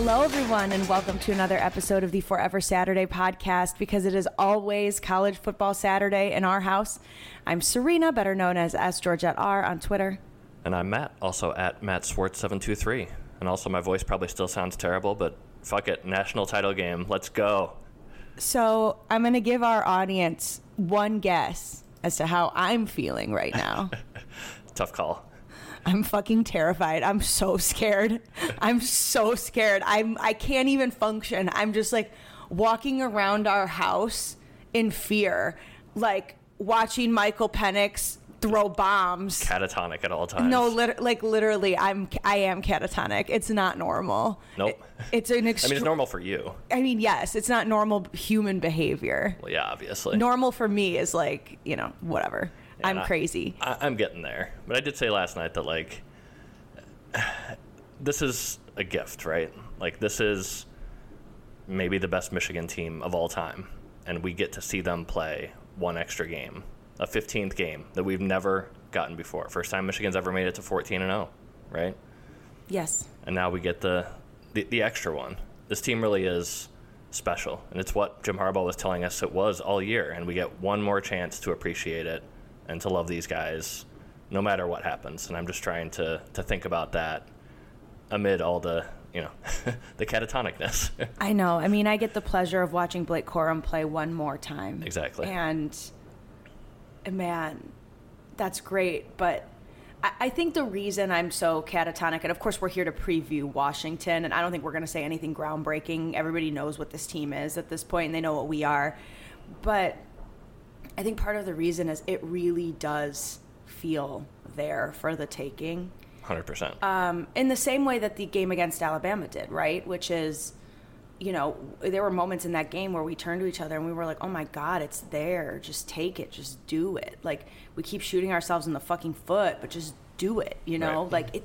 Hello, everyone, and welcome to another episode of the Forever Saturday podcast because it is always college football Saturday in our house. I'm Serena, better known as S. Georgette R on Twitter. And I'm Matt, also at Matt Swartz723. And also, my voice probably still sounds terrible, but fuck it. National title game. Let's go. So, I'm going to give our audience one guess as to how I'm feeling right now. Tough call. I'm fucking terrified. I'm so scared. I'm so scared. I'm I can't even function. I'm just like walking around our house in fear, like watching Michael Penix throw bombs. Catatonic at all times. No, lit- like literally, I'm I am catatonic. It's not normal. Nope. It- it's an I mean, it's normal for you. I mean, yes, it's not normal human behavior. Well, yeah, obviously. Normal for me is like you know whatever. Yeah, I'm crazy. I, I'm getting there. But I did say last night that, like, this is a gift, right? Like, this is maybe the best Michigan team of all time. And we get to see them play one extra game, a 15th game that we've never gotten before. First time Michigan's ever made it to 14 and 0, right? yes. and now we get the, the the extra one. This team really is special, and it's what Jim Harbaugh was telling us it was all year. And we get one more chance to appreciate it and to love these guys, no matter what happens. And I'm just trying to to think about that amid all the you know the catatonicness. I know. I mean, I get the pleasure of watching Blake Corum play one more time. Exactly. And man, that's great. But I, I think the reason I'm so catatonic, and of course, we're here to preview Washington, and I don't think we're going to say anything groundbreaking. Everybody knows what this team is at this point, and they know what we are. But I think part of the reason is it really does feel there for the taking Hundred percent. um, in the same way that the game against Alabama did, right? Which is, you know, there were moments in that game where we turned to each other and we were like, "Oh my God, it's there! Just take it, just do it!" Like we keep shooting ourselves in the fucking foot, but just do it, you know? Right. Like it,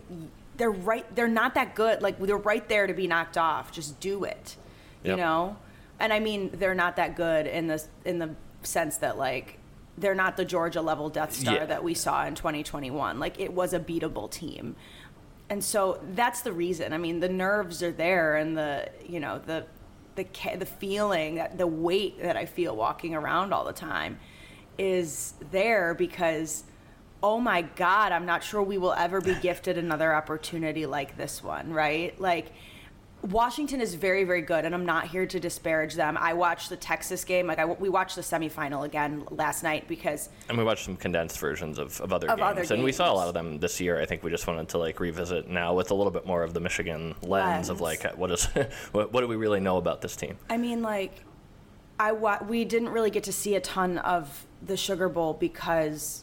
they're right. They're not that good. Like they're right there to be knocked off. Just do it, you know? And I mean, they're not that good in the in the sense that like. They're not the Georgia level Death Star Yeah. that we saw in 2021. Like it was a beatable team and so that's the reason. I mean, the nerves are there, and the you know the the the feeling that the weight that I feel walking around all the time is there because oh my god, I'm not sure we will ever be gifted another opportunity like this one, right? Like. Washington is very, very good, and I'm not here to disparage them. I watched the Texas game, like I, we watched the semifinal again last night because and we watched some condensed versions of, of other Of games, other and we saw a lot of them this year. I think we just wanted to like revisit now with a little bit more of the Michigan lens, of like what is what, what do we really know about this team? I mean, like, I wa- we didn't really get to see a ton of the Sugar Bowl because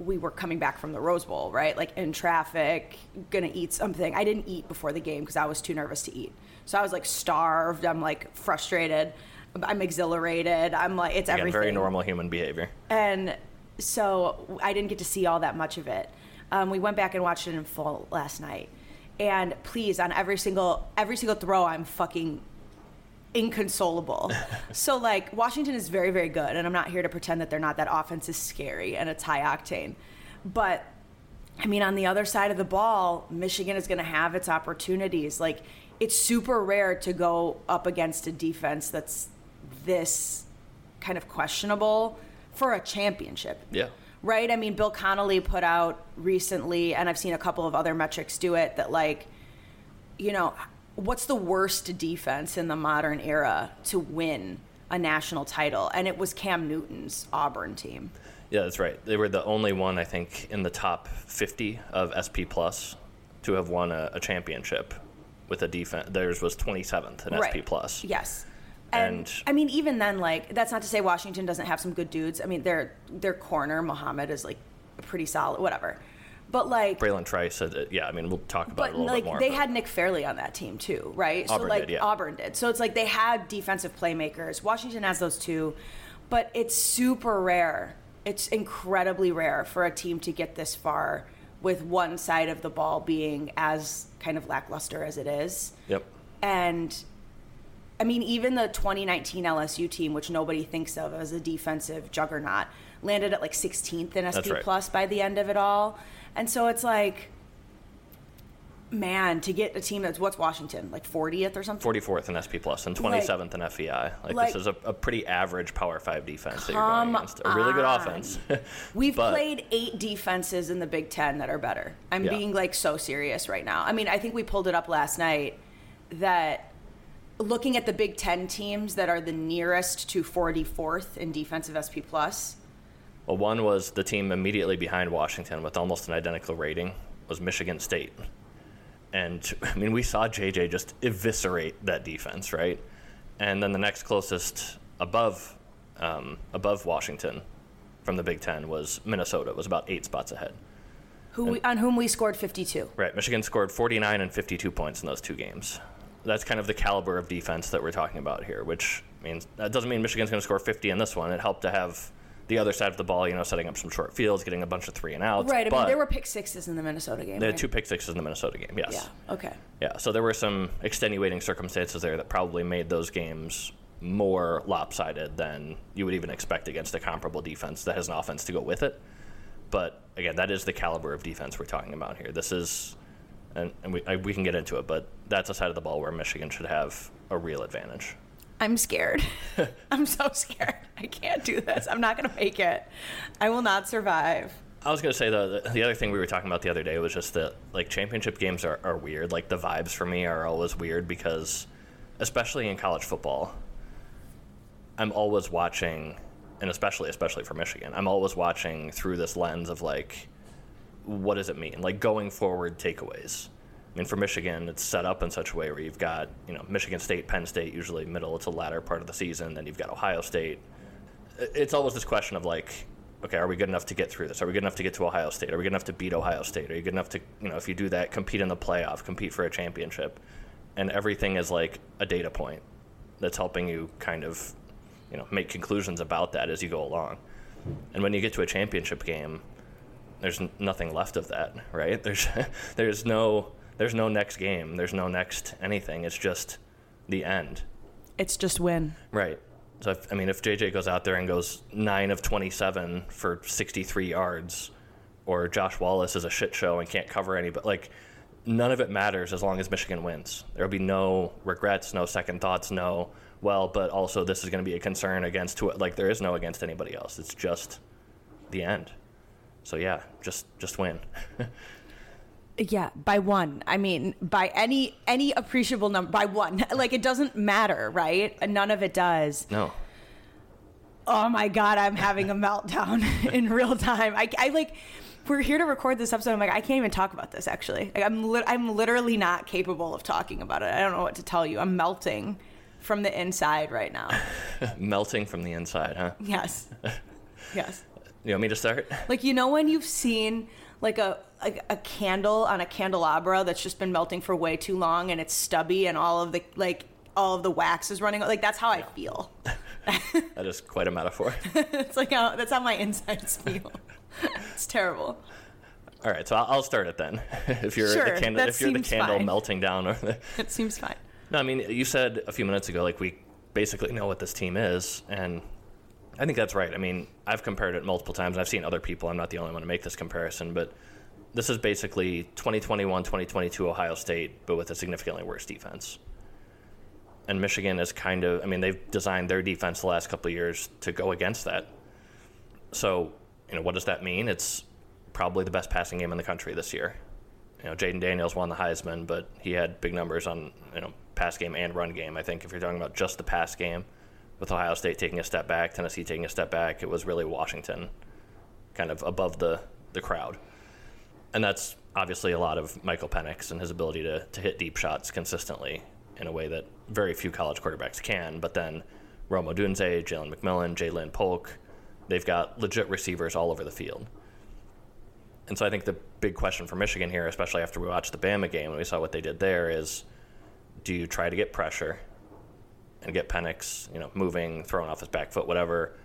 we were coming back from the Rose Bowl, right? Like in traffic, gonna eat something. I didn't eat before the game because I was too nervous to eat. So I was like starved. I'm like frustrated. I'm exhilarated. I'm like it's Again, everything very normal human behavior. and so I didn't get to see all that much of it. Um, we went back and watched it in full last night, and please, on every single every single throw, I'm fucking inconsolable. so like Washington is very very good, and I'm not here to pretend that they're not. That offense is scary and it's high octane, but I mean, on the other side of the ball, Michigan is going to have its opportunities. Like, it's super rare to go up against a defense that's this kind of questionable for a championship. Yeah. Right? I mean, Bill Connelly put out recently, and I've seen a couple of other metrics do it, that, like, you know, what's the worst defense in the modern era to win a national title? And it was Cam Newton's Auburn team. Yeah, that's right. They were the only one, I think, in the top 50 of SP Plus to have won a, a championship with a defense. Theirs was 27th in SP Plus. Yes. And, And- I mean, even then, like that's not to say Washington doesn't have some good dudes. I mean, their their corner Muhammad is like pretty solid, whatever. But like, Bralen Trice said, that, yeah, I mean, we'll talk about but it a little like bit more. they but- had Nick Fairley on that team too, right? so like did, yeah. Auburn did. So it's like they had defensive playmakers. Washington has those too, but it's super rare. It's incredibly rare for a team to get this far with one side of the ball being as kind of lackluster as it is. Yep. And I mean, even the 2019 LSU team, which nobody thinks of as a defensive juggernaut, landed at like 16th in SP right. plus by the end of it all. And so it's like, man, to get a team that's what's Washington like 40th or something. 44th in SP Plus and 27th in FEI. Like, like- this is a, a pretty average Power Five defense that you're going against. A really good on. offense. We've But- played eight defenses in the Big Ten that are better. I'm Yeah. being like so serious right now. I mean, I think we pulled it up last night that looking at the Big Ten teams that are the nearest to 44th in defensive SP plus. Well, one was the team immediately behind Washington with almost an identical rating was Michigan State. And I mean, we saw JJ just eviscerate that defense, right? And then the next closest above um, above Washington from the Big Ten was Minnesota. It was about eight spots ahead. Who we, on whom we scored 52. Right. Michigan scored 49 and 52 points in those two games. That's kind of the caliber of defense that we're talking about here, which means that doesn't mean Michigan's going to score 50 in this one. It helped to have the other side of the ball, you know, setting up some short fields, getting a bunch of three and outs. Right. I but mean, there were pick sixes in the Minnesota game. they had right? two pick sixes in the Minnesota game. Yes. Yeah. Okay. Yeah, so there were some extenuating circumstances there that probably made those games more lopsided than you would even expect against a comparable defense that has an offense to go with it. But again, that is the caliber of defense we're talking about here. This is, and, and we, I, we can get into it, but that's a side of the ball where Michigan should have a real advantage. I'm scared. I'm so scared. I can't do this. I'm not going to make it. I will not survive. I was going to say the the other thing we were talking about the other day was just that like championship games are, are weird. Like the vibes for me are always weird because, especially in college football, I'm always watching, and especially especially for Michigan, I'm always watching through this lens of like, what does it mean? Like going forward takeaways. I mean, for Michigan, it's set up in such a way where you've got you know Michigan State, Penn State, usually middle to latter part of the season. Then you've got Ohio State, it's always this question of like, okay, are we good enough to get through this? Are we good enough to get to Ohio State? Are we good enough to beat Ohio State? Are you good enough to, you know, if you do that, compete in the playoff, compete for a championship? And everything is like a data point that's helping you kind of, you know, make conclusions about that as you go along. And when you get to a championship game, there's nothing left of that, right? There's there's no there's no next game. There's no next anything. It's just the end. It's just win. Right. So, if, I mean, if JJ goes out there and goes 9 of 27 for 63 yards, or Josh Wallace is a shit show and can't cover any, but like, none of it matters as long as Michigan wins. There'll be no regrets, no second thoughts, no, well, but also this is going to be a concern against, who, like, there is no against anybody else. It's just the end. So, yeah, just just win. Yeah, by one. I mean, by any any appreciable number. By one. Like it doesn't matter, right? None of it does. no. Oh my god, I'm having a meltdown in real time. I, I like. We're here to record this episode. I'm like, I can't even talk about this. Actually, like, I'm li- I'm literally not capable of talking about it. I don't know what to tell you. I'm melting from the inside right now. Melting from the inside, huh? Yes, yes. You want me to start? Like you know when you've seen like a like a candle on a candelabra that's just been melting for way too long and it's stubby and all of the like all of the wax is running like that's how I feel. That is quite a metaphor. it's like how that's how my insides feel. it's terrible. All right, so I'll, I'll start it then. if you're Sure, the candle, if you're the candle fine. melting down, or the, It seems fine. no, I mean you said a few minutes ago like we basically know what this team is, and I think that's right. I mean I've compared it multiple times. and I've seen other people. I'm not the only one to make this comparison, but this is basically 2021, 2022 Ohio State, but with a significantly worse defense. And Michigan is kind of, I mean, they've designed their defense the last couple of years to go against that. So, you know, what does that mean? It's probably the best passing game in the country this year. You know, Jayden Daniels won the Heisman, but he had big numbers on, you know, pass game and run game. I think if you're talking about just the pass game, with Ohio State taking a step back, Tennessee taking a step back, it was really Washington kind of above the, the crowd. And that's obviously a lot of Michael Penix and his ability to, to hit deep shots consistently in a way that very few college quarterbacks can. But then Rome Odunze, Jalen McMillan, Ja'Lynn Polk, they've got legit receivers all over the field. And so I think the big question for Michigan here, especially after we watched the Bama game and we saw what they did there, is do you try to get pressure and get Penix, you know, moving, throwing off his back foot, whatever,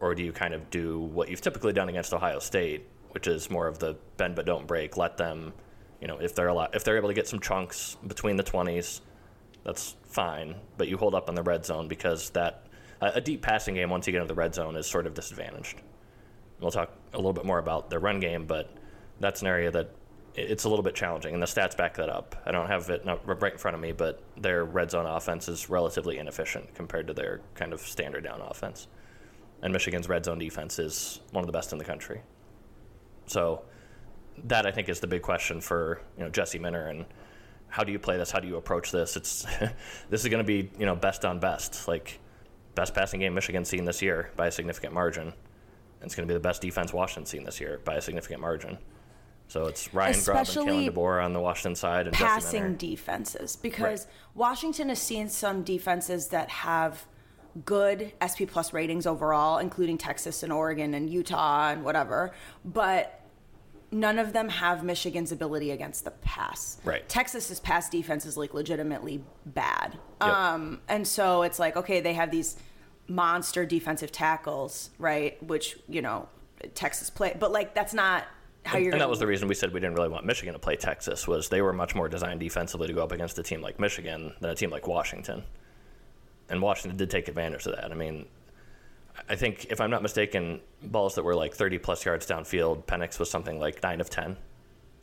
or do you kind of do what you've typically done against Ohio State, which is more of the bend but don't break, let them, you know, if they're a lot, if they're able to get some chunks between the 20s, that's fine, but you hold up in the red zone because that a a deep passing game once you get into the red zone is sort of disadvantaged. We'll talk a little bit more about their run game, but that's an area that it's a little bit challenging, and the stats back that up. I don't have it right in front of me, but their red zone offense is relatively inefficient compared to their kind of standard down offense. And Michigan's red zone defense is one of the best in the country. So that I think is the big question for you know Jesse Minter and how do you play this? How do you approach this? It's this is going to be you know best on best, like best passing game Michigan's seen this year by a significant margin. And it's going to be the best defense Washington's seen this year by a significant margin. So it's Ryan Grubb and Kalen DeBoer on the Washington side and passing defenses because right. Washington has seen some defenses that have good SP plus ratings overall, including Texas and Oregon and Utah and whatever, but none of them have Michigan's ability against the pass. Right. Texas's pass defense is like legitimately bad. Yep. Um, and so it's like okay, they have these monster defensive tackles, right? Which you know Texas play, but like that's not how and, you're. And that was the reason we said we didn't really want Michigan to play Texas. Was they were much more designed defensively to go up against a team like Michigan than a team like Washington. And Washington did take advantage of that. I mean, I think if I'm not mistaken, balls that were like 30 plus yards downfield, Penix was something like nine of 10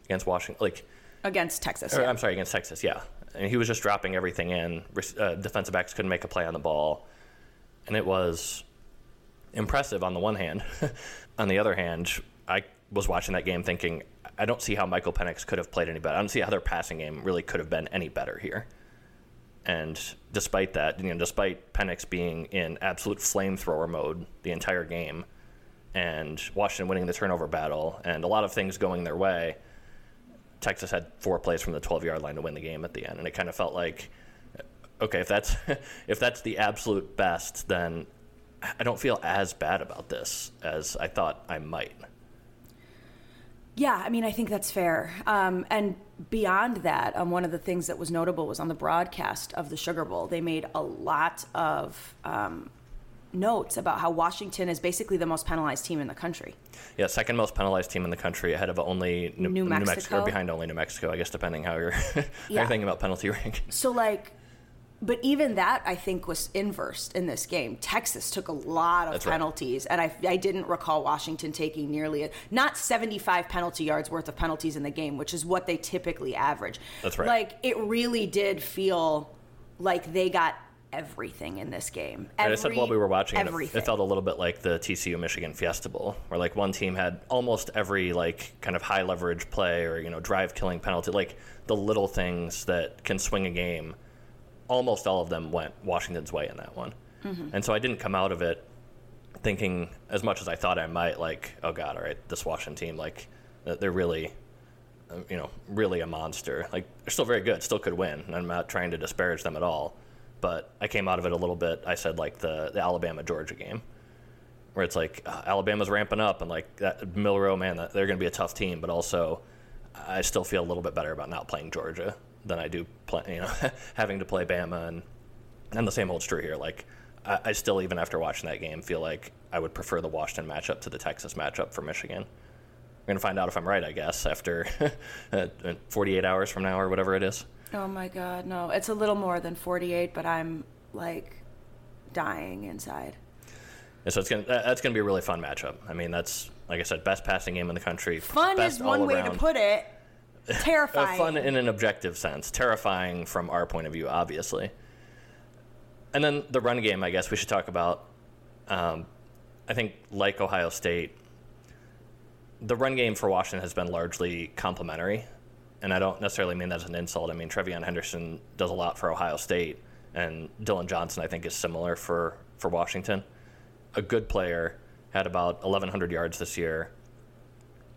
against Washington. Like against Texas. Or, yeah. I'm sorry, against Texas. Yeah, and he was just dropping everything in. Uh, defensive backs couldn't make a play on the ball, and it was impressive on the one hand. on the other hand, I was watching that game thinking, I don't see how Michael Penix could have played any better. I don't see how their passing game really could have been any better here. And despite that, you know, despite Penix being in absolute flamethrower mode the entire game, and Washington winning the turnover battle, and a lot of things going their way, Texas had four plays from the 12-yard line to win the game at the end, and it kind of felt like, okay, if that's if that's the absolute best, then I don't feel as bad about this as I thought I might. Yeah, I mean, I think that's fair. Um, and beyond that, um, one of the things that was notable was on the broadcast of the Sugar Bowl. They made a lot of um, notes about how Washington is basically the most penalized team in the country. Yeah, second most penalized team in the country, ahead of only New, New Mexico. New Mexico, or behind only New Mexico, I guess, depending how you're, how you're thinking about penalty rank. So, like, but even that I think was inversed in this game. Texas took a lot of That's penalties, right. and I, I didn't recall Washington taking nearly a, not 75 penalty yards worth of penalties in the game, which is what they typically average. That's right. Like it really did feel like they got everything in this game. Every, I said while we were watching it, it, it felt a little bit like the TCU Michigan Fiesta Bowl, where like one team had almost every like kind of high leverage play or you know drive killing penalty, like the little things that can swing a game almost all of them went Washington's way in that one. Mm-hmm. And so I didn't come out of it thinking as much as I thought I might, like, oh God, all right, this Washington team, like, they're really, uh, you know, really a monster. Like, they're still very good, still could win. And I'm not trying to disparage them at all. But I came out of it a little bit, I said, like, the, the Alabama Georgia game, where it's like uh, Alabama's ramping up and, like, that Milroe, man, they're going to be a tough team. But also, I still feel a little bit better about not playing Georgia than I do play, you know, having to play Bama, and and the same holds true here. Like I, I, still, even after watching that game, feel like I would prefer the Washington matchup to the Texas matchup for Michigan. We're gonna find out if I'm right, I guess, after uh, 48 hours from now or whatever it is. Oh my God, no! It's a little more than 48, but I'm like dying inside. And so it's gonna that's gonna be a really fun matchup. I mean, that's like I said, best passing game in the country. Fun is one way to put it. Terrifying. fun in an objective sense. Terrifying from our point of view, obviously. And then the run game, I guess we should talk about. Um, I think, like Ohio State, the run game for Washington has been largely complementary. And I don't necessarily mean that as an insult. I mean, TreVeyon Henderson does a lot for Ohio State, and Dillon Johnson, I think, is similar for, for Washington. A good player, had about 1,100 yards this year,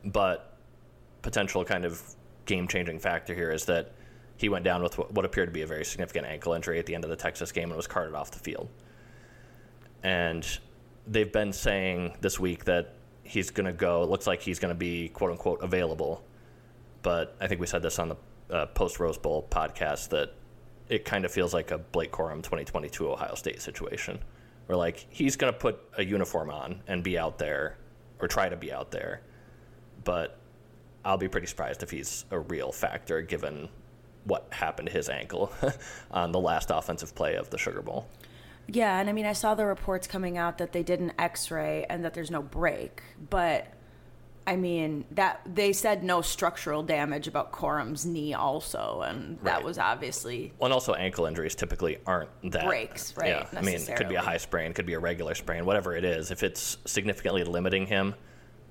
but potential kind of game changing factor here is that he went down with what appeared to be a very significant ankle injury at the end of the Texas game and was carted off the field. And they've been saying this week that he's going to go. It looks like he's going to be quote unquote available. But I think we said this on the uh, post Rose Bowl podcast that it kind of feels like a Blake Corum 2022 Ohio State situation, where like he's going to put a uniform on and be out there, or try to be out there, but I'll be pretty surprised if he's a real factor given what happened to his ankle on the last offensive play of the Sugar Bowl. Yeah, and I mean, I saw the reports coming out that they did an X-ray and that there's no break, but I mean that they said no structural damage about Corum's knee also, and that Right. was obviously Well, and also ankle injuries typically aren't that Breaks, right, Yeah, I mean, it could be a high sprain, could be a regular sprain, whatever it is. If it's significantly limiting him,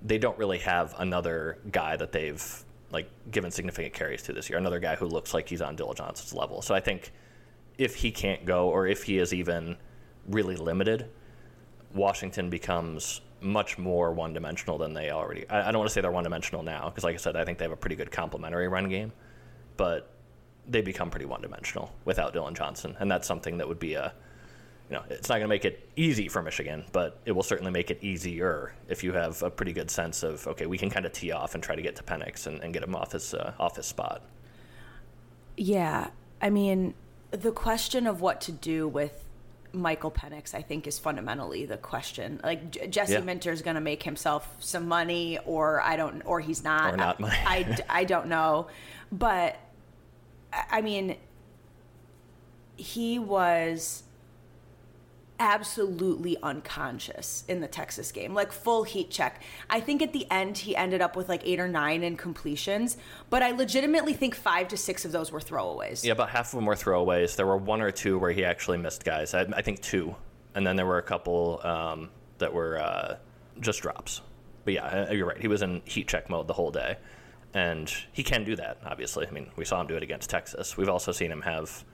they don't really have another guy that they've like given significant carries to this year. Another guy who looks like he's on Dillon Johnson's level. So I think if he can't go, or if he is even really limited, Washington becomes much more one dimensional than they already. I, I don't want to say they're one dimensional now, because like I said, I think they have a pretty good complementary run game, but they become pretty one dimensional without Dillon Johnson, and that's something that would be a, you know, it's not going to make it easy for Michigan, but it will certainly make it easier if you have a pretty good sense of okay, we can kind of tee off and try to get to Penix and, and get him off his uh, off his spot. Yeah, I mean, the question of what to do with Michael Penix, I think, is fundamentally the question. Like J- Jesse Yeah. Minter is going to make himself some money, or I don't, or he's not. Or not money. I, I, I don't know, but I mean, he was absolutely unconscious in the Texas game, like full heat check. I think at the end he ended up with like eight or nine in completions, but I legitimately think five to six of those were throwaways. Yeah, about half of them were throwaways. There were one or two where he actually missed guys. I, I think two, and then there were a couple um, that were uh, just drops. But yeah, uh, you're right. He was in heat check mode the whole day, and he can do that. Obviously, I mean, we saw him do it against Texas. We've also seen him have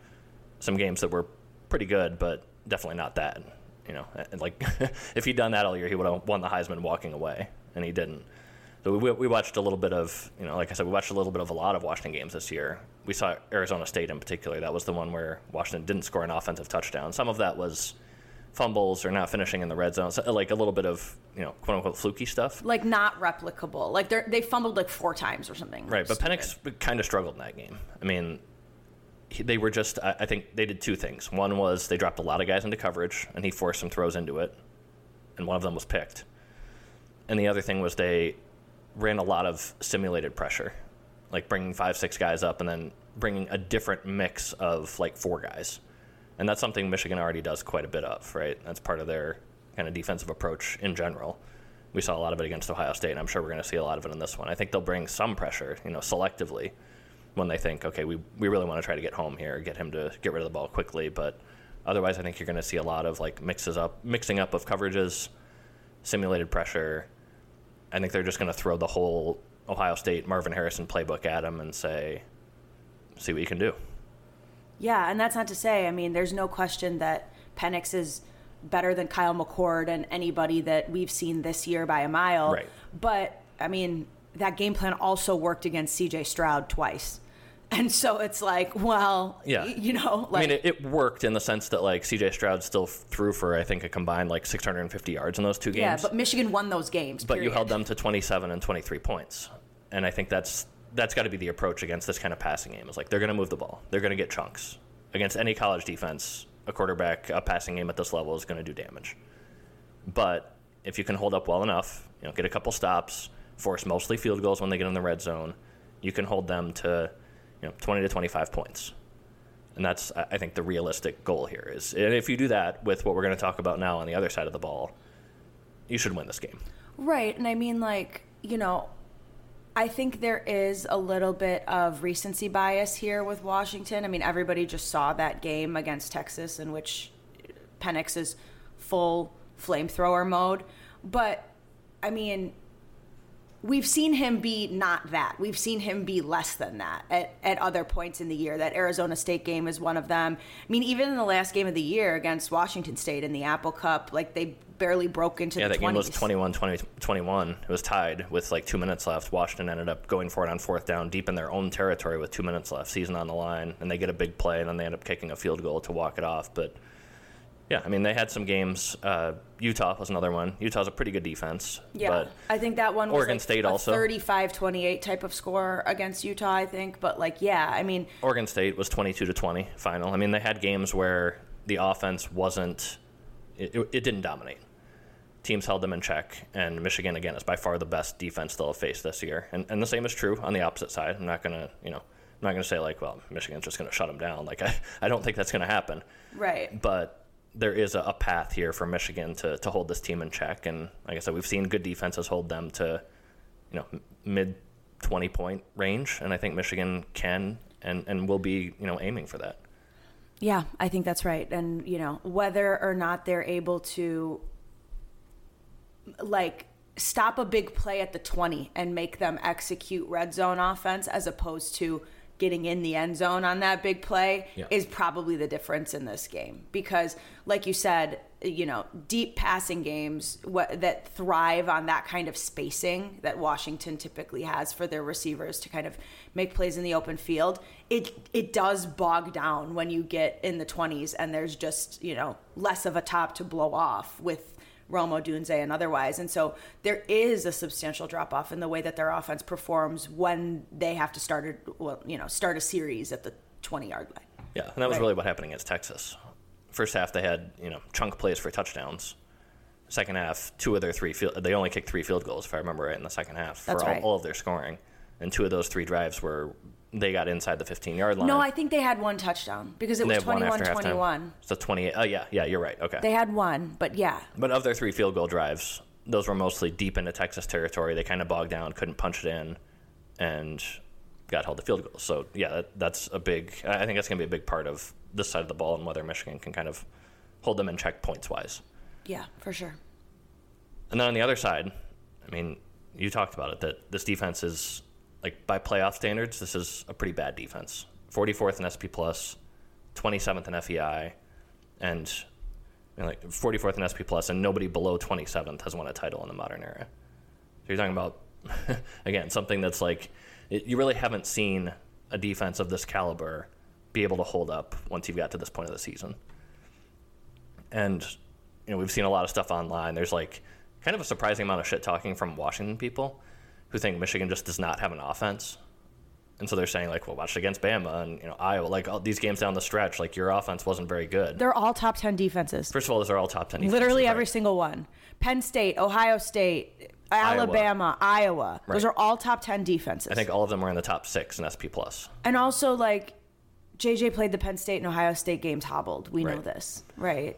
some games that were pretty good, but definitely not that. You know, and like if he'd done that all year, he would have won the Heisman walking away, and he didn't. So we, we watched a little bit of, you know, like I said, we watched a little bit of a lot of Washington games this year. We saw Arizona State in particular. That was the one where Washington didn't score an offensive touchdown. Some of that was fumbles or not finishing in the red zone, so, like a little bit of, you know, quote unquote fluky stuff. Like not replicable. Like they they fumbled like four times or something. Right, but Stupid. Penix kind of struggled in that game. I mean, they were just, I, think they did two things. One was they dropped a lot of guys into coverage, and he forced some throws into it, and one of them was picked. And the other thing was they ran a lot of simulated pressure, like bringing five, six guys up, and then bringing a different mix of like four guys. And that's something Michigan already does quite a bit of, right? That's part of their kind of defensive approach in general. We saw a lot of it against Ohio State, and I'm sure we're going to see a lot of it in this one. I think they'll bring some pressure, you know, selectively when they think, okay, we, we really want to try to get home here, get him to get rid of the ball quickly. But otherwise, I think you're going to see a lot of like mixes up, mixing up of coverages, simulated pressure. I think they're just going to throw the whole Ohio State Marvin Harrison playbook at him and say, see what you can do. Yeah, and that's not to say, I mean, there's no question that Penix is better than Kyle McCord and anybody that we've seen this year by a mile. Right. But, I mean, that game plan also worked against CJ Stroud twice. And so it's like, well, Yeah. y- you know, like, I mean, it, it worked in the sense that like C.J. Stroud still threw for I think a combined like 650 yards in those two games. yeah, but Michigan won those games. but you held them to 27 and 23 points, and I think that's that's got to be the approach against this kind of passing game. Is like they're going to move the ball, they're going to get chunks against any college defense. A quarterback, a passing game at this level is going to do damage. But if you can hold up well enough, you know, get a couple stops, force mostly field goals when they get in the red zone, you can hold them to, you know, 20 to 25 points. And that's, I think, the realistic goal here is. And if you do that with what we're going to talk about now on the other side of the ball, you should win this game. Right. And I mean, like, you know, I think there is a little bit of recency bias here with Washington. I mean, everybody just saw that game against Texas in which Penix is full flamethrower mode. But, I mean, we've seen him be not that. We've seen him be less than that at, at other points in the year. That Arizona State game is one of them. I mean, even in the last game of the year against Washington State in the Apple Cup, like they barely broke into Yeah, the that game was 20s. 21 20, 21. It was tied with like two minutes left. Washington ended up going for it on fourth down, deep in their own territory with two minutes left, season on the line, and they get a big play, and then they end up kicking a field goal to walk it off. But yeah, I mean, they had some games. Uh, Utah was another one. Utah's a pretty good defense. Yeah, But I think that one was Oregon like State a also. 35-28 type of score against Utah, I think. But like, yeah, I mean, Oregon State was 22 to 20 final. I mean, they had games where the offense wasn't, it, it, it didn't dominate. Teams held them in check, and Michigan again is by far the best defense they'll have faced this year. And, and the same is true on the opposite side. I'm not gonna, you know, I'm not gonna say like, well, Michigan's just gonna shut them down. Like I, I don't think that's gonna happen. right. But there is a, a path here for Michigan to, to hold this team in check. And like I said, we've seen good defenses hold them to, you know, mid 20 point range. And I think Michigan can and, and will be, you know, aiming for that. Yeah, I think that's right. And, you know, whether or not they're able to, like, stop a big play at the 20 and make them execute red zone offense as opposed to getting in the end zone on that big play Yeah. is probably the difference in this game because like you said you know deep passing games what, that thrive on that kind of spacing that Washington typically has for their receivers to kind of make plays in the open field it it does bog down when you get in the 20s and there's just you know less of a top to blow off with Rome Odunze, and otherwise. And so there is a substantial drop off in the way that their offense performs when they have to start a, well, you know, start a series at the 20 yard line. Yeah, and that was Right. really what happened against Texas. First half, they had you know chunk plays for touchdowns. Second half, two of their three field, they only kicked three field goals, if I remember right, in the second half That's for all, right. all of their scoring. And two of those three drives were they got inside the 15 yard line. No, I think they had one touchdown because it they was had one 21 after 21. halftime. So 28. Oh yeah, yeah, you're right. Okay. They had one, but yeah. But of their three field goal drives, those were mostly deep into Texas territory. They kind of bogged down, couldn't punch it in, and got held to field goals. So yeah, that, that's a big. I think that's going to be a big part of this side of the ball and whether Michigan can kind of hold them in check points wise. Yeah, for sure. And then on the other side, I mean, you talked about it that this defense is like by playoff standards, this is a pretty bad defense. 44th in SP plus, 27th in FEI, and you know, like 44th in SP plus, and nobody below 27th has won a title in the modern era. So you're talking about again something that's like it, you really haven't seen a defense of this caliber be able to hold up once you've got to this point of the season. And you know, we've seen a lot of stuff online. There's like kind of a surprising amount of shit talking from Washington people who think Michigan just does not have an offense. And so they're saying like, well, watch against Bama and you know Iowa, like all these games down the stretch, like your offense wasn't very good. They're all top 10 defenses. First of all, those are all top ten. defenses, Literally right? every single one. Penn State, Ohio State, Alabama, Iowa. Those Right. are all top 10 defenses. I think all of them were in the top six in SP plus. And also, like, JJ played the Penn State and Ohio State games hobbled. We know this, right?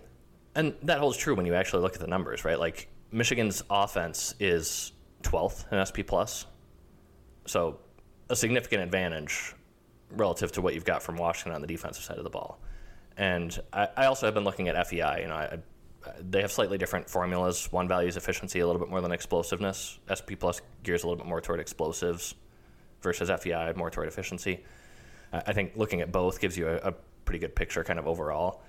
And that holds true when you actually look at the numbers, right? Like Michigan's offense is 12th in SP plus, so a significant advantage relative to what you've got from Washington on the defensive side of the ball. And I, I also have been looking at FEI. You know, I, I- they have slightly different formulas. One values efficiency a little bit more than explosiveness. SP plus gears a little bit more toward explosives versus FEI more toward efficiency. I think looking at both gives you a, a pretty good picture, kind of overall.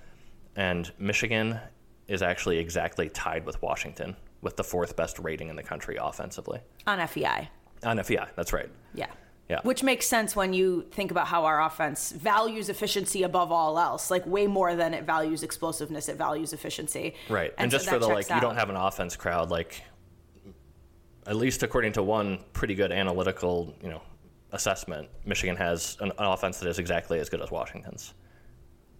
And Michigan is actually exactly tied with Washington with the fourth best rating in the country offensively On FEI. on FEI. That's right. Yeah. Yeah. Which makes sense when you think about how our offense values efficiency above all else. Like way more than it values explosiveness, it values efficiency. Right. And, so just for the like, checks you don't have an offense crowd like, at least according to one pretty good analytical, you know, assessment, Michigan has an, an offense that is exactly as good as Washington's,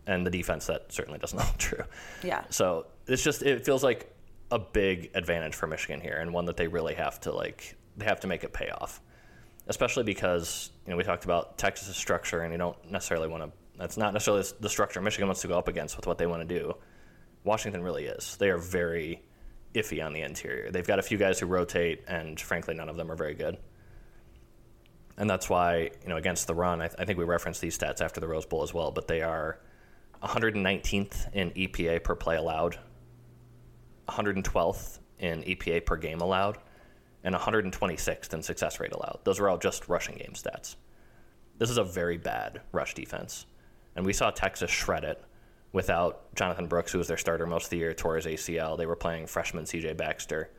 and the defense that certainly doesn't hold true. Yeah. So it's just it feels like a big advantage for Michigan here, and one that they really have to like they have to make it pay off, especially because you know we talked about Texas's structure, and you don't necessarily want to. That's not necessarily the structure Michigan wants to go up against with what they want to do. Washington really is. They are very iffy on the interior. They've got a few guys who rotate, and frankly, none of them are very good. And that's why, you know, against the run, I, th- I think we referenced these stats after the Rose Bowl as well, but they are 119th in EPA per play allowed, 112th in EPA per game allowed, and 126th in success rate allowed. Those are all just rushing game stats. This is a very bad rush defense. And we saw Texas shred it without Jonathan Brooks, who was their starter most of the year, tore his ACL. They were playing freshman CJ Baxter.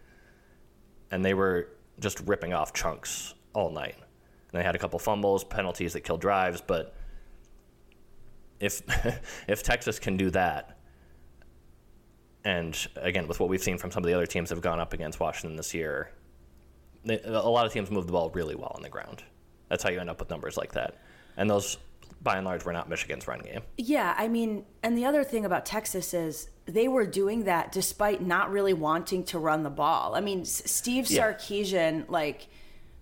And they were just ripping off chunks all night. And they had a couple fumbles, penalties that killed drives, but if if Texas can do that, and again with what we've seen from some of the other teams that have gone up against Washington this year, they, a lot of teams move the ball really well on the ground. That's how you end up with numbers like that, and those by and large were not Michigan's run game. Yeah, I mean, and the other thing about Texas is they were doing that despite not really wanting to run the ball. I mean, S- Steve Yeah. Sarkisian, like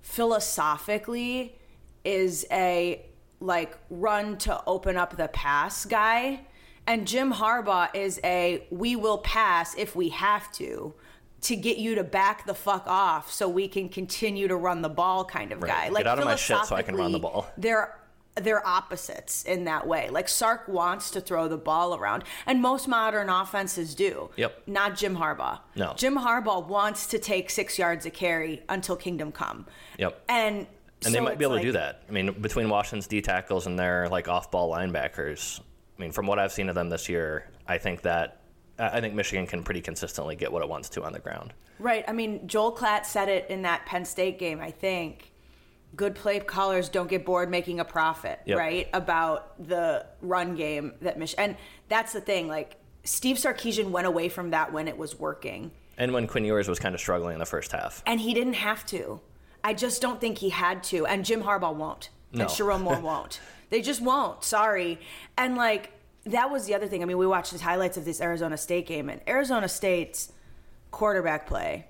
philosophically, is a like run to open up the pass guy, and Jim Harbaugh is a we will pass if we have to to get you to back the fuck off so we can continue to run the ball kind of Right. guy. Get Like out of my shit so I can run the ball. They're they're opposites in that way. Like Sark wants to throw the ball around, and most modern offenses do. Yep. Not Jim Harbaugh. No. Jim Harbaugh wants to take six yards a carry until kingdom come. Yep. And And they might be able to do that. I mean, between Washington's D tackles and their like off-ball linebackers. I mean, from what I've seen of them this year, I think that I think Michigan can pretty consistently get what it wants to on the ground. Right. I mean, Joel Klatt said it in that Penn State game, I think. Good play callers don't get bored making a profit, Yep. right? About the run game that Mich and that's the thing. Like Steve Sarkisian went away from that when it was working, And when Quinn Ewers was kind of struggling in the first half. and he didn't have to. I just don't think he had to, and Jim Harbaugh won't, No. and Sherrone Moore won't. They just won't. Sorry. And like that was the other thing. I mean, we watched the highlights of this Arizona State game, and Arizona State's quarterback play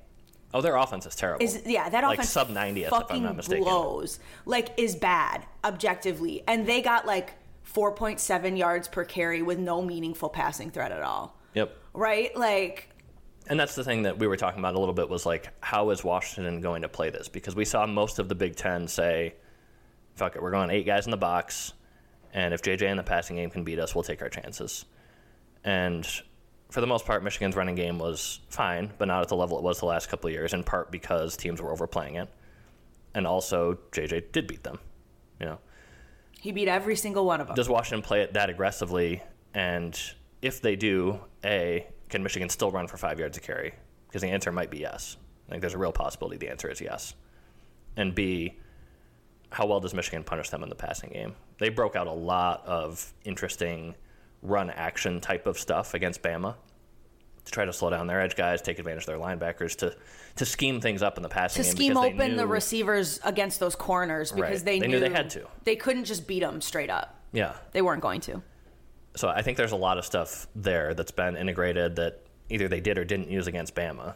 Oh, their offense is terrible. is yeah that offense, like offense sub 90th if I'm not mistaken. blows like is bad objectively and they got like 4.7 yards per carry with no meaningful passing threat at all Yep. right like And that's the thing that we were talking about a little bit was like, how is Washington going to play this? Because we saw most of the Big Ten say, fuck it, we're going eight guys in the box, and if JJ in the passing game can beat us, we'll take our chances. And for the most part, Michigan's running game was fine, but not at the level it was the last couple of years, in part because teams were overplaying it. And also, JJ did beat them. You know, he beat every single one of them does Washington play it that aggressively? And if they do, A, can Michigan still run for five yards a carry? Because the answer might be yes. I think there's a real possibility the answer is yes. And B, how well does Michigan punish them in the passing game? They broke out a lot of interesting run action type of stuff against Bama to try to slow down their edge guys, take advantage of their linebackers, to to scheme things up in the passing game. to scheme open the receivers against those corners because Right. they, They knew they had to. they couldn't just beat them straight up Yeah. they weren't going to So I think there's a lot of stuff there that's been integrated that either they did or didn't use against Bama,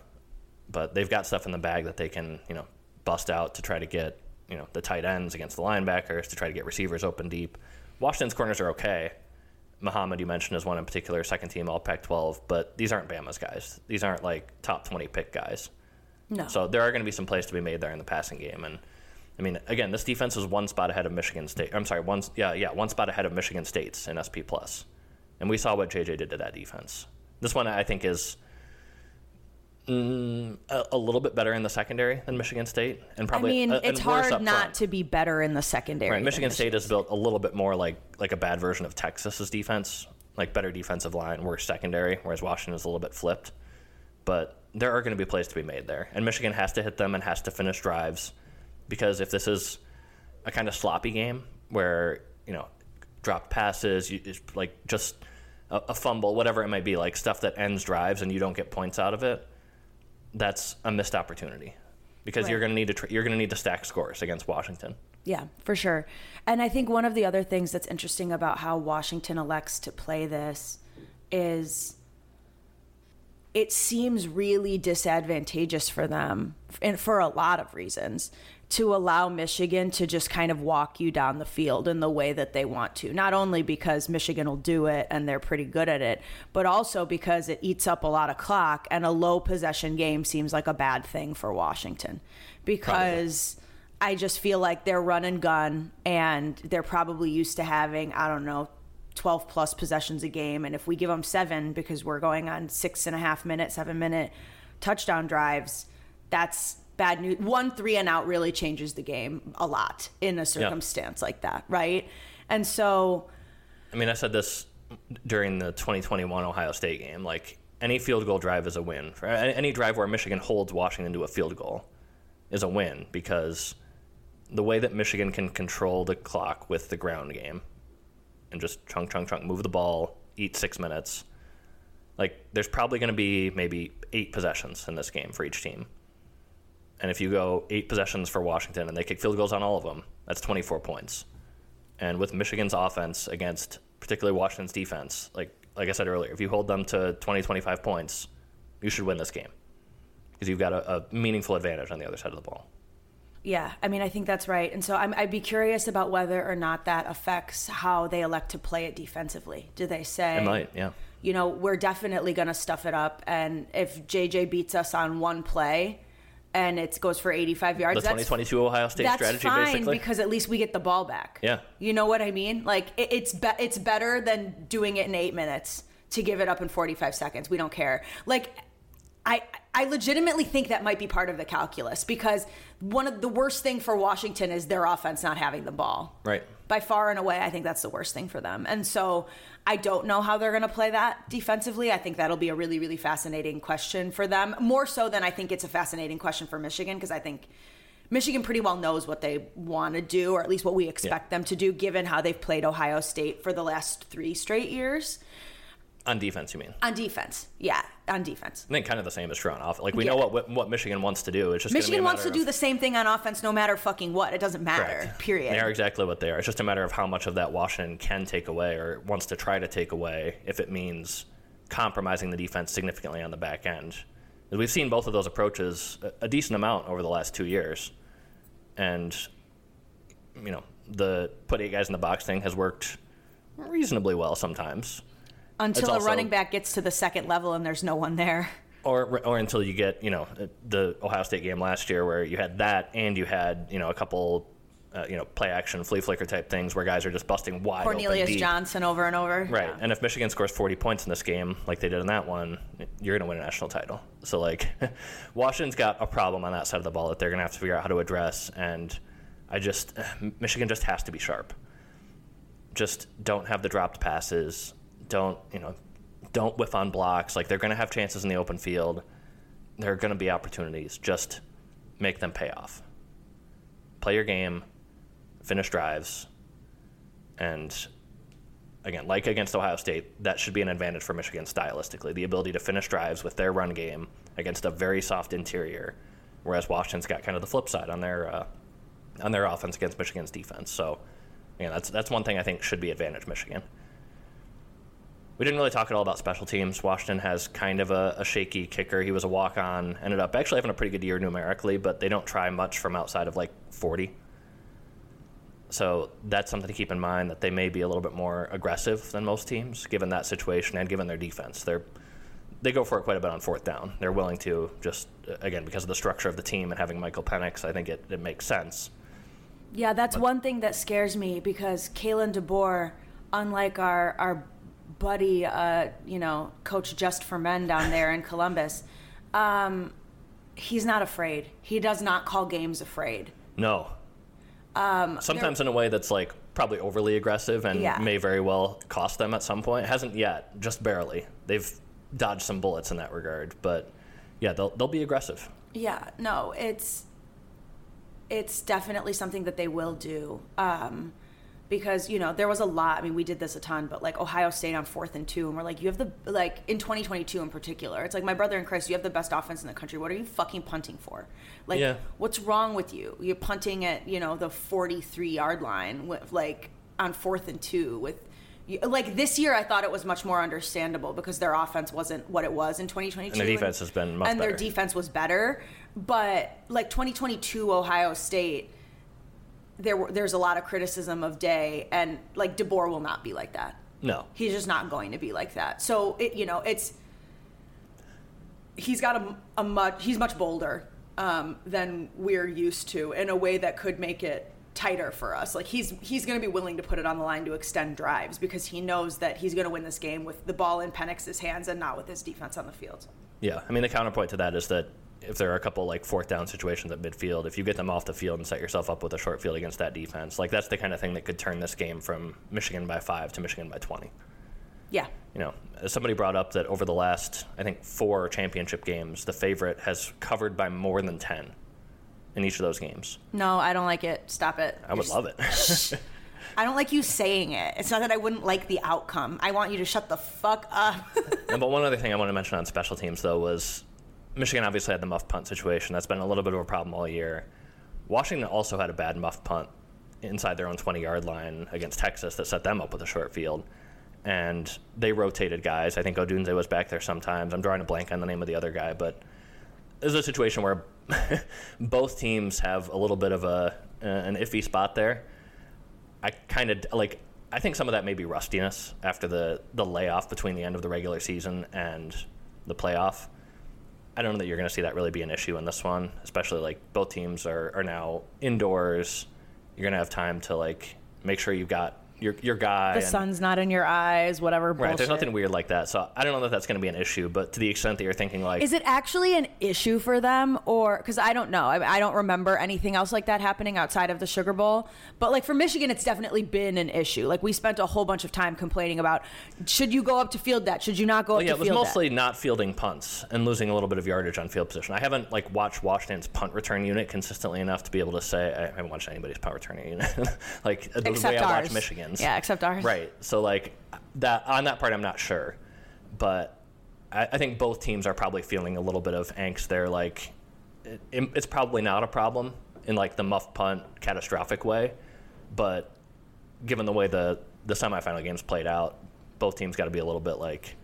but they've got stuff in the bag that they can, you know, bust out to try to get, you know, the tight ends against the linebackers to try to get receivers open deep. Washington's corners are okay. Muhammad, you mentioned, is one in particular, second team All Pac-12, but these aren't Bama's guys. These aren't like top 20 pick guys. no So there are going to be some plays to be made there in the passing game, and I mean, again, this defense is one spot ahead of Michigan State. I'm sorry, one yeah yeah one spot ahead of Michigan State's in SP plus, and we saw what JJ did to that defense. This one I think is mm, a, a little bit better in the secondary than Michigan State, and probably. i mean it's hard not front. to be better in the secondary Right, than Michigan State is built a little bit more like like a bad version of Texas's defense, like better defensive line, worse secondary, whereas Washington is a little bit flipped. But there are going to be plays to be made there, and Michigan has to hit them and has to finish drives, because if this is a kind of sloppy game where you know dropped passes, you, it's like just a, a fumble, whatever it might be, like stuff that ends drives and you don't get points out of it, that's a missed opportunity. Because you're going to need to tr- you're going to need to stack scores against Washington. Yeah, for sure. And I think one of the other things that's interesting about how Washington elects to play this is it seems really disadvantageous for them and for a lot of reasons to allow Michigan to just kind of walk you down the field in the way that they want to. Not only because Michigan will do it and they're pretty good at it, but also because it eats up a lot of clock and a low possession game seems like a bad thing for Washington because I just feel like they're run and gun and they're probably used to having, I don't know, 12 plus possessions a game. And if we give them seven because we're going on six and a half minute, seven minute touchdown drives, that's bad news. One three and out really changes the game a lot in a circumstance like that, right? And so, I mean, I said this during the 2021 Ohio State game. Like, any field goal drive is a win. Any drive where Michigan holds Washington to a field goal is a win because the way that Michigan can control the clock with the ground game and just chunk, chunk, chunk, move the ball, eat six minutes. Like, there's probably going to be maybe eight possessions in this game for each team. And if you go eight possessions for Washington and they kick field goals on all of them, that's 24 points. And with Michigan's offense against particularly Washington's defense, like like I said earlier, if you hold them to 20, 25 points, you should win this game because you've got a, a meaningful advantage on the other side of the ball. yeah, I mean, I think that's right. And so I'm, I'd be curious about whether or not that affects how they elect to play it defensively. Do they say, It might, yeah. you know, we're definitely going to stuff it up. And if JJ beats us on one play and it goes for 85 yards, The that's 2022 Ohio State that's strategy, fine basically. because at least we get the ball back. Yeah. You know what I mean? Like it, it's be- it's better than doing it in eight minutes to give it up in 45 seconds. We don't care. Like I I legitimately think that might be part of the calculus because one of the worst thing for Washington is their offense not having the ball. Right. By far and away, I think that's the worst thing for them. And so I don't know how they're going to play that defensively. I think that'll be a really, really fascinating question for them. More so than I think it's a fascinating question for Michigan because I think Michigan pretty well knows what they want to do, or at least what we expect them to do, given how they've played Ohio State for the last three straight years. On defense, you mean? On defense. Yeah, on defense. I think kind of the same as true on offense. Like we Yeah. know what what Michigan wants to do. It's just Michigan wants to matter do the same thing on offense no matter fucking what. It doesn't matter. Correct. Period. They are exactly what they are. It's just a matter of how much of that Washington can take away or wants to try to take away if it means compromising the defense significantly on the back end. We've seen both of those approaches a- a decent amount over the last two years. And, you know, the put eight guys in the box thing has worked reasonably well sometimes. Until a also- running back gets to the second level and there's no one there. or or until you get you know the Ohio State game last year where you had that and you had you know a couple uh, you know play action flea flicker type things where guys are just busting wide open Cornelius deep. Johnson over and over. Right, Yeah. and if Michigan scores 40 points in this game, like they did in that one, you're going to win a national title. So, like, Washington's got a problem on that side of the ball that they're going to have to figure out how to address. And I just, Michigan just has to be sharp. Just don't have the dropped passes. Don't, you know, don't whiff on blocks. Like, they're going to have chances in the open field. There are going to be opportunities. Just make them pay off. Play your game, finish drives, and again, like against Ohio State, that should be an advantage for Michigan stylistically. The ability to finish drives with their run game against a very soft interior, whereas Washington's got kind of the flip side on their uh, on their offense against Michigan's defense. So, again, that's that's one thing I think should be advantage Michigan. We didn't really talk at all about special teams. Washington has kind of a, a shaky kicker. He was a walk on, ended up actually having a pretty good year numerically, but they don't try much from outside of like 40. So that's something to keep in mind that they may be a little bit more aggressive than most teams, given that situation and given their defense. They're they go for it quite a bit on fourth down. They're willing to just again because of the structure of the team and having Michael Penix. I think it, it makes sense. Yeah, that's one thing that scares me because Kalen DeBoer, unlike our our buddy, uh, you know, Coach Just for Men down there in Columbus, um, he's not afraid. He does not call games afraid. No. Um, Sometimes in a way that's like probably overly aggressive and Yeah. may very well cost them at some point. Hasn't yet, just barely. They've dodged some bullets in that regard, but yeah, they'll they'll be aggressive. Yeah, no, it's it's definitely something that they will do. Um, because you know there was a lot. I mean, we did this a ton, but like Ohio State on fourth and two, and we're like, you have the like in 2022 in particular. It's like my brother in Christ, you have the best offense in the country. What are you fucking punting for? Like, Yeah. what's wrong with you? You're punting at you know the 43 yard line with like on fourth and two with. Like this year, I thought it was much more understandable because their offense wasn't what it was in 2022. And their defense has been much and their defense was better. But like 2022 Ohio State, there were, there's a lot of criticism of Day, and like DeBoer will not be like that. No. He's just not going to be like that. So it, you know, it's he's got a, a much he's much bolder um, than we're used to in a way that could make it tighter for us. Like he's he's going to be willing to put it on the line to extend drives because he knows that he's going to win this game with the ball in Penix's hands and not with his defense on the field. Yeah, I mean the counterpoint to that is that if there are a couple like fourth down situations at midfield, if you get them off the field and set yourself up with a short field against that defense, like that's the kind of thing that could turn this game from Michigan by five to Michigan by twenty. Yeah. You know, somebody brought up that over the last I think four championship games, the favorite has covered by more than ten in each of those games. No, I don't like it. Stop it. I would You're love it. I don't like you saying it. It's not that I wouldn't like the outcome. I want you to shut the fuck up. No, but one other thing I want to mention on special teams, though, was Michigan obviously had the muff punt situation. That's been a little bit of a problem all year. Washington also had a bad muff punt inside their own 20 yard line against Texas that set them up with a short field. And they rotated guys. I think Odunze was back there sometimes. I'm drawing a blank on the name of the other guy, but this is a situation where both teams have a little bit of a an iffy spot there. I kind of like I think some of that may be rustiness after the the layoff between the end of the regular season and the playoff. I don't know that you're going to see that really be an issue in this one, especially like both teams are, are now indoors. You're going to have time to like make sure you've got your your guy. The and- sun's not in your eyes, whatever. Right, there's nothing weird like that. So I don't know that that's going to be an issue, but to the extent that you're thinking like, Is it actually an issue for them, or because I don't know, I, I don't remember anything else like that happening outside of the Sugar Bowl. But like for Michigan, it's definitely been an issue. Like we spent a whole bunch of time complaining about should you go up to field that, should you not go well, up yeah, to it was field mostly not fielding punts and losing a little bit of yardage on field position. I haven't like watched Washington's punt return unit consistently enough to be able to say I haven't watched anybody's punt return unit like the that? Except way I ours. watch Yeah, except ours. Right. So like that on that part, I'm not sure, but I, I think both teams are probably feeling a little bit of angst there. Like it, it's probably not a problem in like the muff punt catastrophic way, but given the way the the semifinal games played out, both teams got to be a little bit like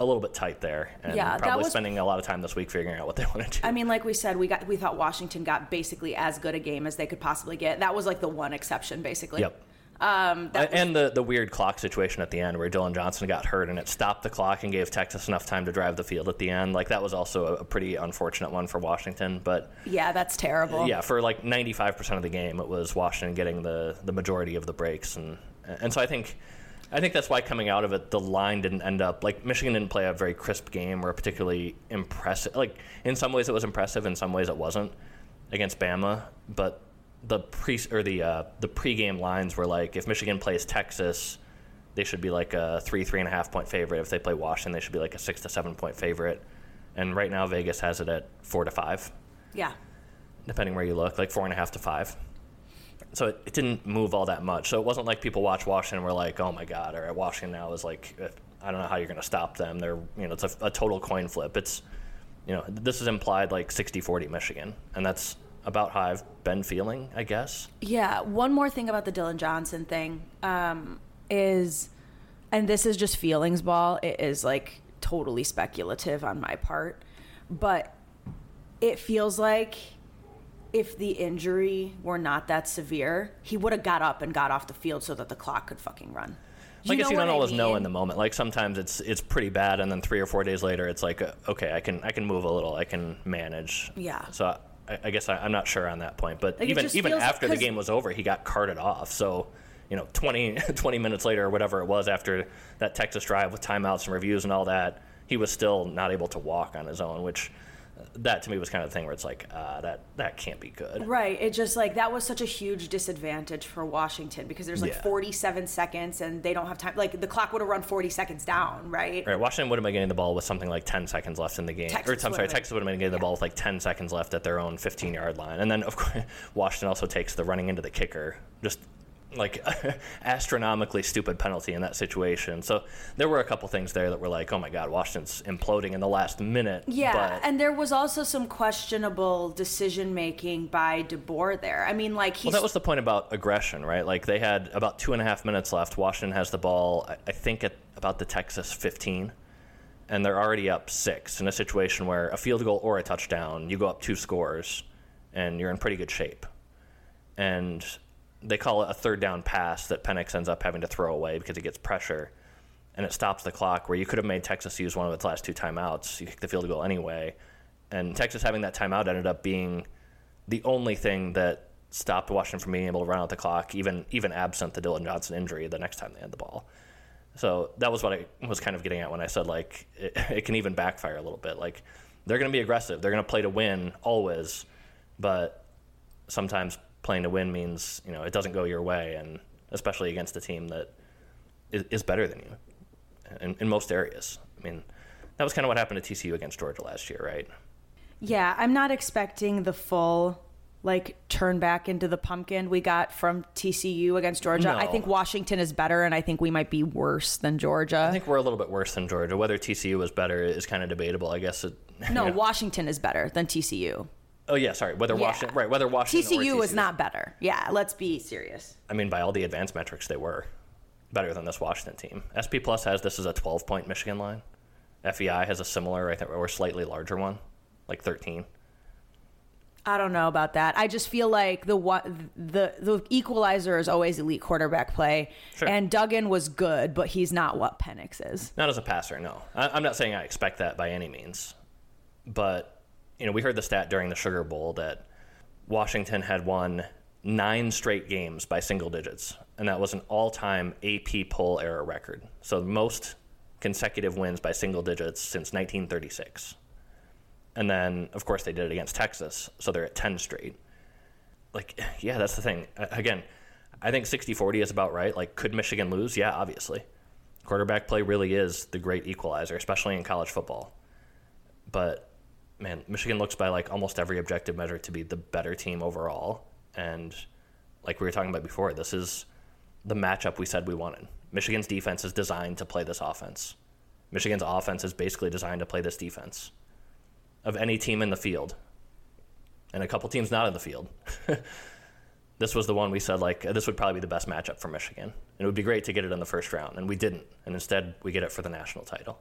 a little bit tight there, and Yeah, probably was- spending a lot of time this week figuring out what they want to do. I mean, like we said, we got we thought Washington got basically as good a game as they could possibly get. That was like the one exception, basically. Yep. Um, was- and the, the weird clock situation at the end where Dillon Johnson got hurt and it stopped the clock and gave Texas enough time to drive the field at the end. Like that was also a, a pretty unfortunate one for Washington. But yeah, that's terrible. yeah, for like 95% of the game, it was Washington getting the, the majority of the breaks. And, and so I think, I think that's why coming out of it, the line didn't end up like Michigan didn't play a very crisp game or a particularly impressive. Like in some ways it was impressive, in some ways it wasn't against Bama. But the pre or the uh, the pregame lines were like if Michigan plays Texas, they should be like a three three and a half point favorite. If they play Washington, they should be like a six to seven point favorite. And right now Vegas has it at four to five Yeah. depending where you look, like four and a half to five. So it, it didn't move all that much. So it wasn't like people watch Washington and were like, "Oh my God!" Or Washington now is like, "I don't know how you're going to stop them." They're, you know, it's a, a total coin flip. It's, you know, this is implied like 60-40 Michigan, and that's about how I've been feeling, I guess. Yeah. One more thing about the Dillon Johnson thing um, is, and this is just feelings ball. It is like totally speculative on my part, but it feels like if the injury were not that severe, he would have got up and got off the field so that the clock could fucking run. I guess you what don't always know mean? in the moment. Like sometimes it's it's pretty bad, and then three or four days later, it's like, uh, okay, I can I can move a little, I can manage. Yeah. So I, I guess I, I'm not sure on that point, but Like, even even after the game was over, he got carted off. So you know, 20, 20 minutes later or whatever it was after that Texas drive with timeouts and reviews and all that, he was still not able to walk on his own, which that to me was kind of the thing where it's like, uh, that that can't be good. Right. It just like that was such a huge disadvantage for Washington because there's like Yeah. 47 seconds and they don't have time. Like the clock would have run 40 seconds down, right? Right, Washington would have been getting the ball with something like 10 seconds left in the game. Texas or, I'm sorry, been- Texas would have been getting the yeah. ball with like 10 seconds left at their own 15 yard line. And then, of course, Washington also takes the running into the kicker. Just like astronomically stupid penalty in that situation. So there were a couple things there that were like, oh my God, Washington's imploding in the last minute. Yeah, but, and there was also some questionable decision making by DeBoer there. I mean, like he's well, that was the point about aggression, right? Like they had about two and a half minutes left. Washington has the ball, I- I think, at about the Texas 15. and they're already up six in a situation where a field goal or a touchdown, you go up two scores, and you're in pretty good shape. And they call it a third down pass that Penix ends up having to throw away because he gets pressure, and it stops the clock. Where you could have made Texas use one of its last two timeouts, you kick the field goal anyway, and Texas having that timeout ended up being the only thing that stopped Washington from being able to run out the clock, even even absent the Dillon Johnson injury the next time they had the ball. So that was what I was kind of getting at when I said like it, it can even backfire a little bit. Like they're going to be aggressive, they're going to play to win always, but sometimes playing to win means you know it doesn't go your way, and especially against a team that is, is better than you in, in most areas. I mean, that was kind of what happened to TCU against Georgia last year, right? Yeah, I'm not expecting the full like turn back into the pumpkin we got from TCU against Georgia. I think Washington is better and I think we might be worse than Georgia. I think we're a little bit worse than Georgia. Whether TCU was better is kind of debatable. I guess. It, no, you know. Washington is better than TCU. Oh yeah, sorry. Whether Yeah. Washington, right? Whether Washington or TCU is TCU. not better. Yeah, let's be serious. I mean, by all the advanced metrics, they were better than this Washington team. SP Plus has this as a 12 point Michigan line. FEI has a similar, I think, or slightly larger one, like 13. I don't know about that. I just feel like the the the equalizer is always elite quarterback play, Sure. and Duggan was good, but he's not what Penix is. Not as a passer, no. I, I'm not saying I expect that by any means. But, you know, we heard the stat during the Sugar Bowl that Washington had won nine straight games by single digits. And that was an all time AP poll era record. So the most consecutive wins by single digits since 1936. And then, of course, they did it against Texas. So they're at 10 straight. Like, yeah, that's the thing. Again, I think 60 40 is about right. Like, could Michigan lose? Yeah, obviously. Quarterback play really is the great equalizer, especially in college football. But man, Michigan looks by like almost every objective measure to be the better team overall. And like we were talking about before, this is the matchup we said we wanted. Michigan's defense is designed to play this offense. Michigan's offense is basically designed to play this defense. Of any team in the field, and a couple teams not in the field, this was the one we said like this would probably be the best matchup for Michigan. And it would be great to get it in the first round, and we didn't. And instead, we get it for the national title.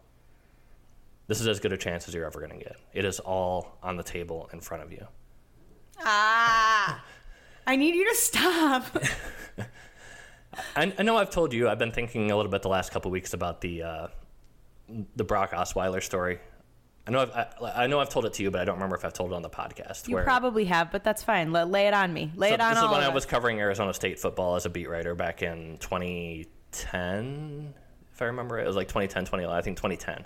This is as good a chance as you're ever going to get. It is all on the table in front of you. Ah, I need you to stop. I, I know I've told you. I've been thinking a little bit the last couple weeks about the uh, the Brock Osweiler story. I know I've I, I know I've told it to you, but I don't remember if I've told it on the podcast. You where- probably have, but that's fine. Let, lay it on me. Lay So it on this is when I was covering Arizona State football as a beat writer back in 2010, if I remember it. It was like 2010, 2011, I think 2010.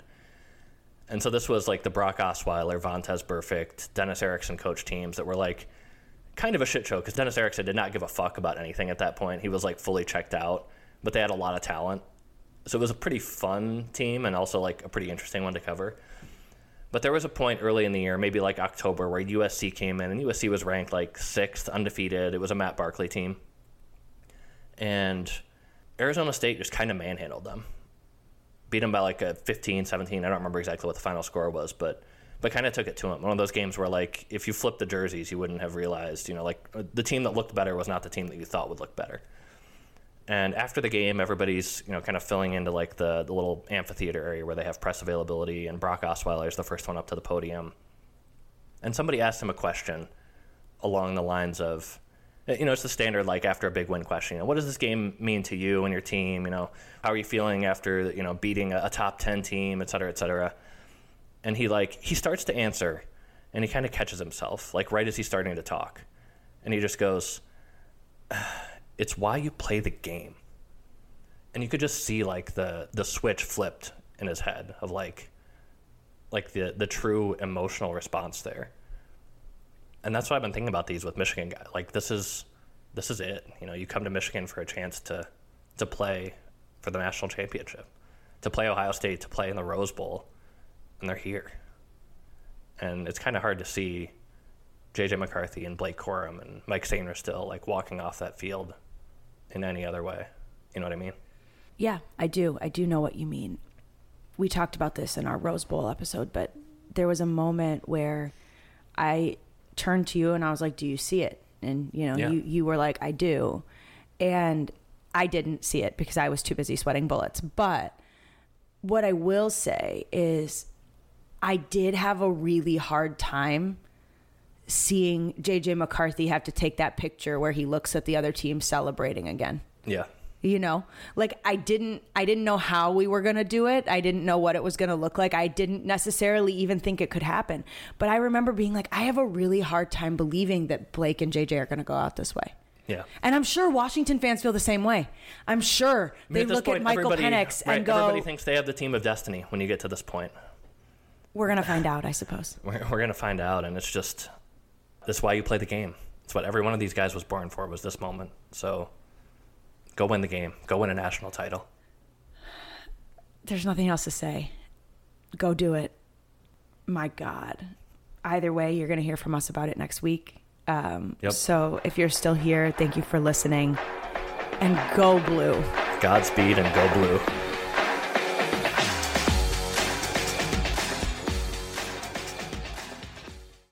And so this was like the Brock Osweiler, Vontaze Burfict, Dennis Erickson coach teams that were like kind of a shit show because Dennis Erickson did not give a fuck about anything at that point. He was like fully checked out, but they had a lot of talent. So it was a pretty fun team and also like a pretty interesting one to cover. But there was a point early in the year, maybe like October, where USC came in and USC was ranked like sixth, undefeated. It was a Matt Barkley team. And Arizona State just kind of manhandled them. Beat them by like a 15, 17. I don't remember exactly what the final score was, but but kind of took it to him. One of those games where like if you flipped the jerseys, you wouldn't have realized, you know, like uh, the team that looked better was not the team that you thought would look better. And after the game, everybody's you know kind of filling into like the, the little amphitheater area where they have press availability, and Brock Osweiler is the first one up to the podium. And somebody asked him a question along the lines of, Uh, you know, it's the standard like after a big win question. You know, what does this game mean to you and your team? You know, how are you feeling after you know beating a, a top ten team, et cetera, et cetera. And he like he starts to answer, and he kind of catches himself like right as he's starting to talk, and he just goes, ah, "It's why you play the game." And you could just see like the the switch flipped in his head of like like the the true emotional response there and that's what I've been thinking about these with Michigan guys. Like this is this is it. You know, you come to Michigan for a chance to to play for the national championship, to play Ohio State, to play in the Rose Bowl, and they're here. And it's kind of hard to see JJ McCarthy and Blake Corum and Mike Sainristil still like walking off that field in any other way. You know what I mean? Yeah, I do. I do know what you mean. We talked about this in our Rose Bowl episode, but there was a moment where I turned to you and I was like, "Do you see it?" And you know, Yeah. you you were like, "I do," and I didn't see it because I was too busy sweating bullets. But what I will say is, I did have a really hard time seeing JJ McCarthy have to take that picture where he looks at the other team celebrating again Yeah. You know like i didn't i didn't know how we were going to do it i didn't know what it was going to look like i didn't necessarily even think it could happen but i remember being like i have a really hard time believing that blake and jj are going to go out this way Yeah. and i'm sure washington fans feel the same way i'm sure I mean, they at look point, at michael penix right, and go Everybody thinks they have the team of destiny when you get to this point. we're going to find out i suppose We're, we're going to find out, and it's just this is why you play the game. It's what every one of these guys was born for was this moment. So go win the game. Go win a national title. there's nothing else to say go do it my god either way you're going to hear from us about it next week um, Yep. so if you're still here thank you for listening and go blue Godspeed and go blue.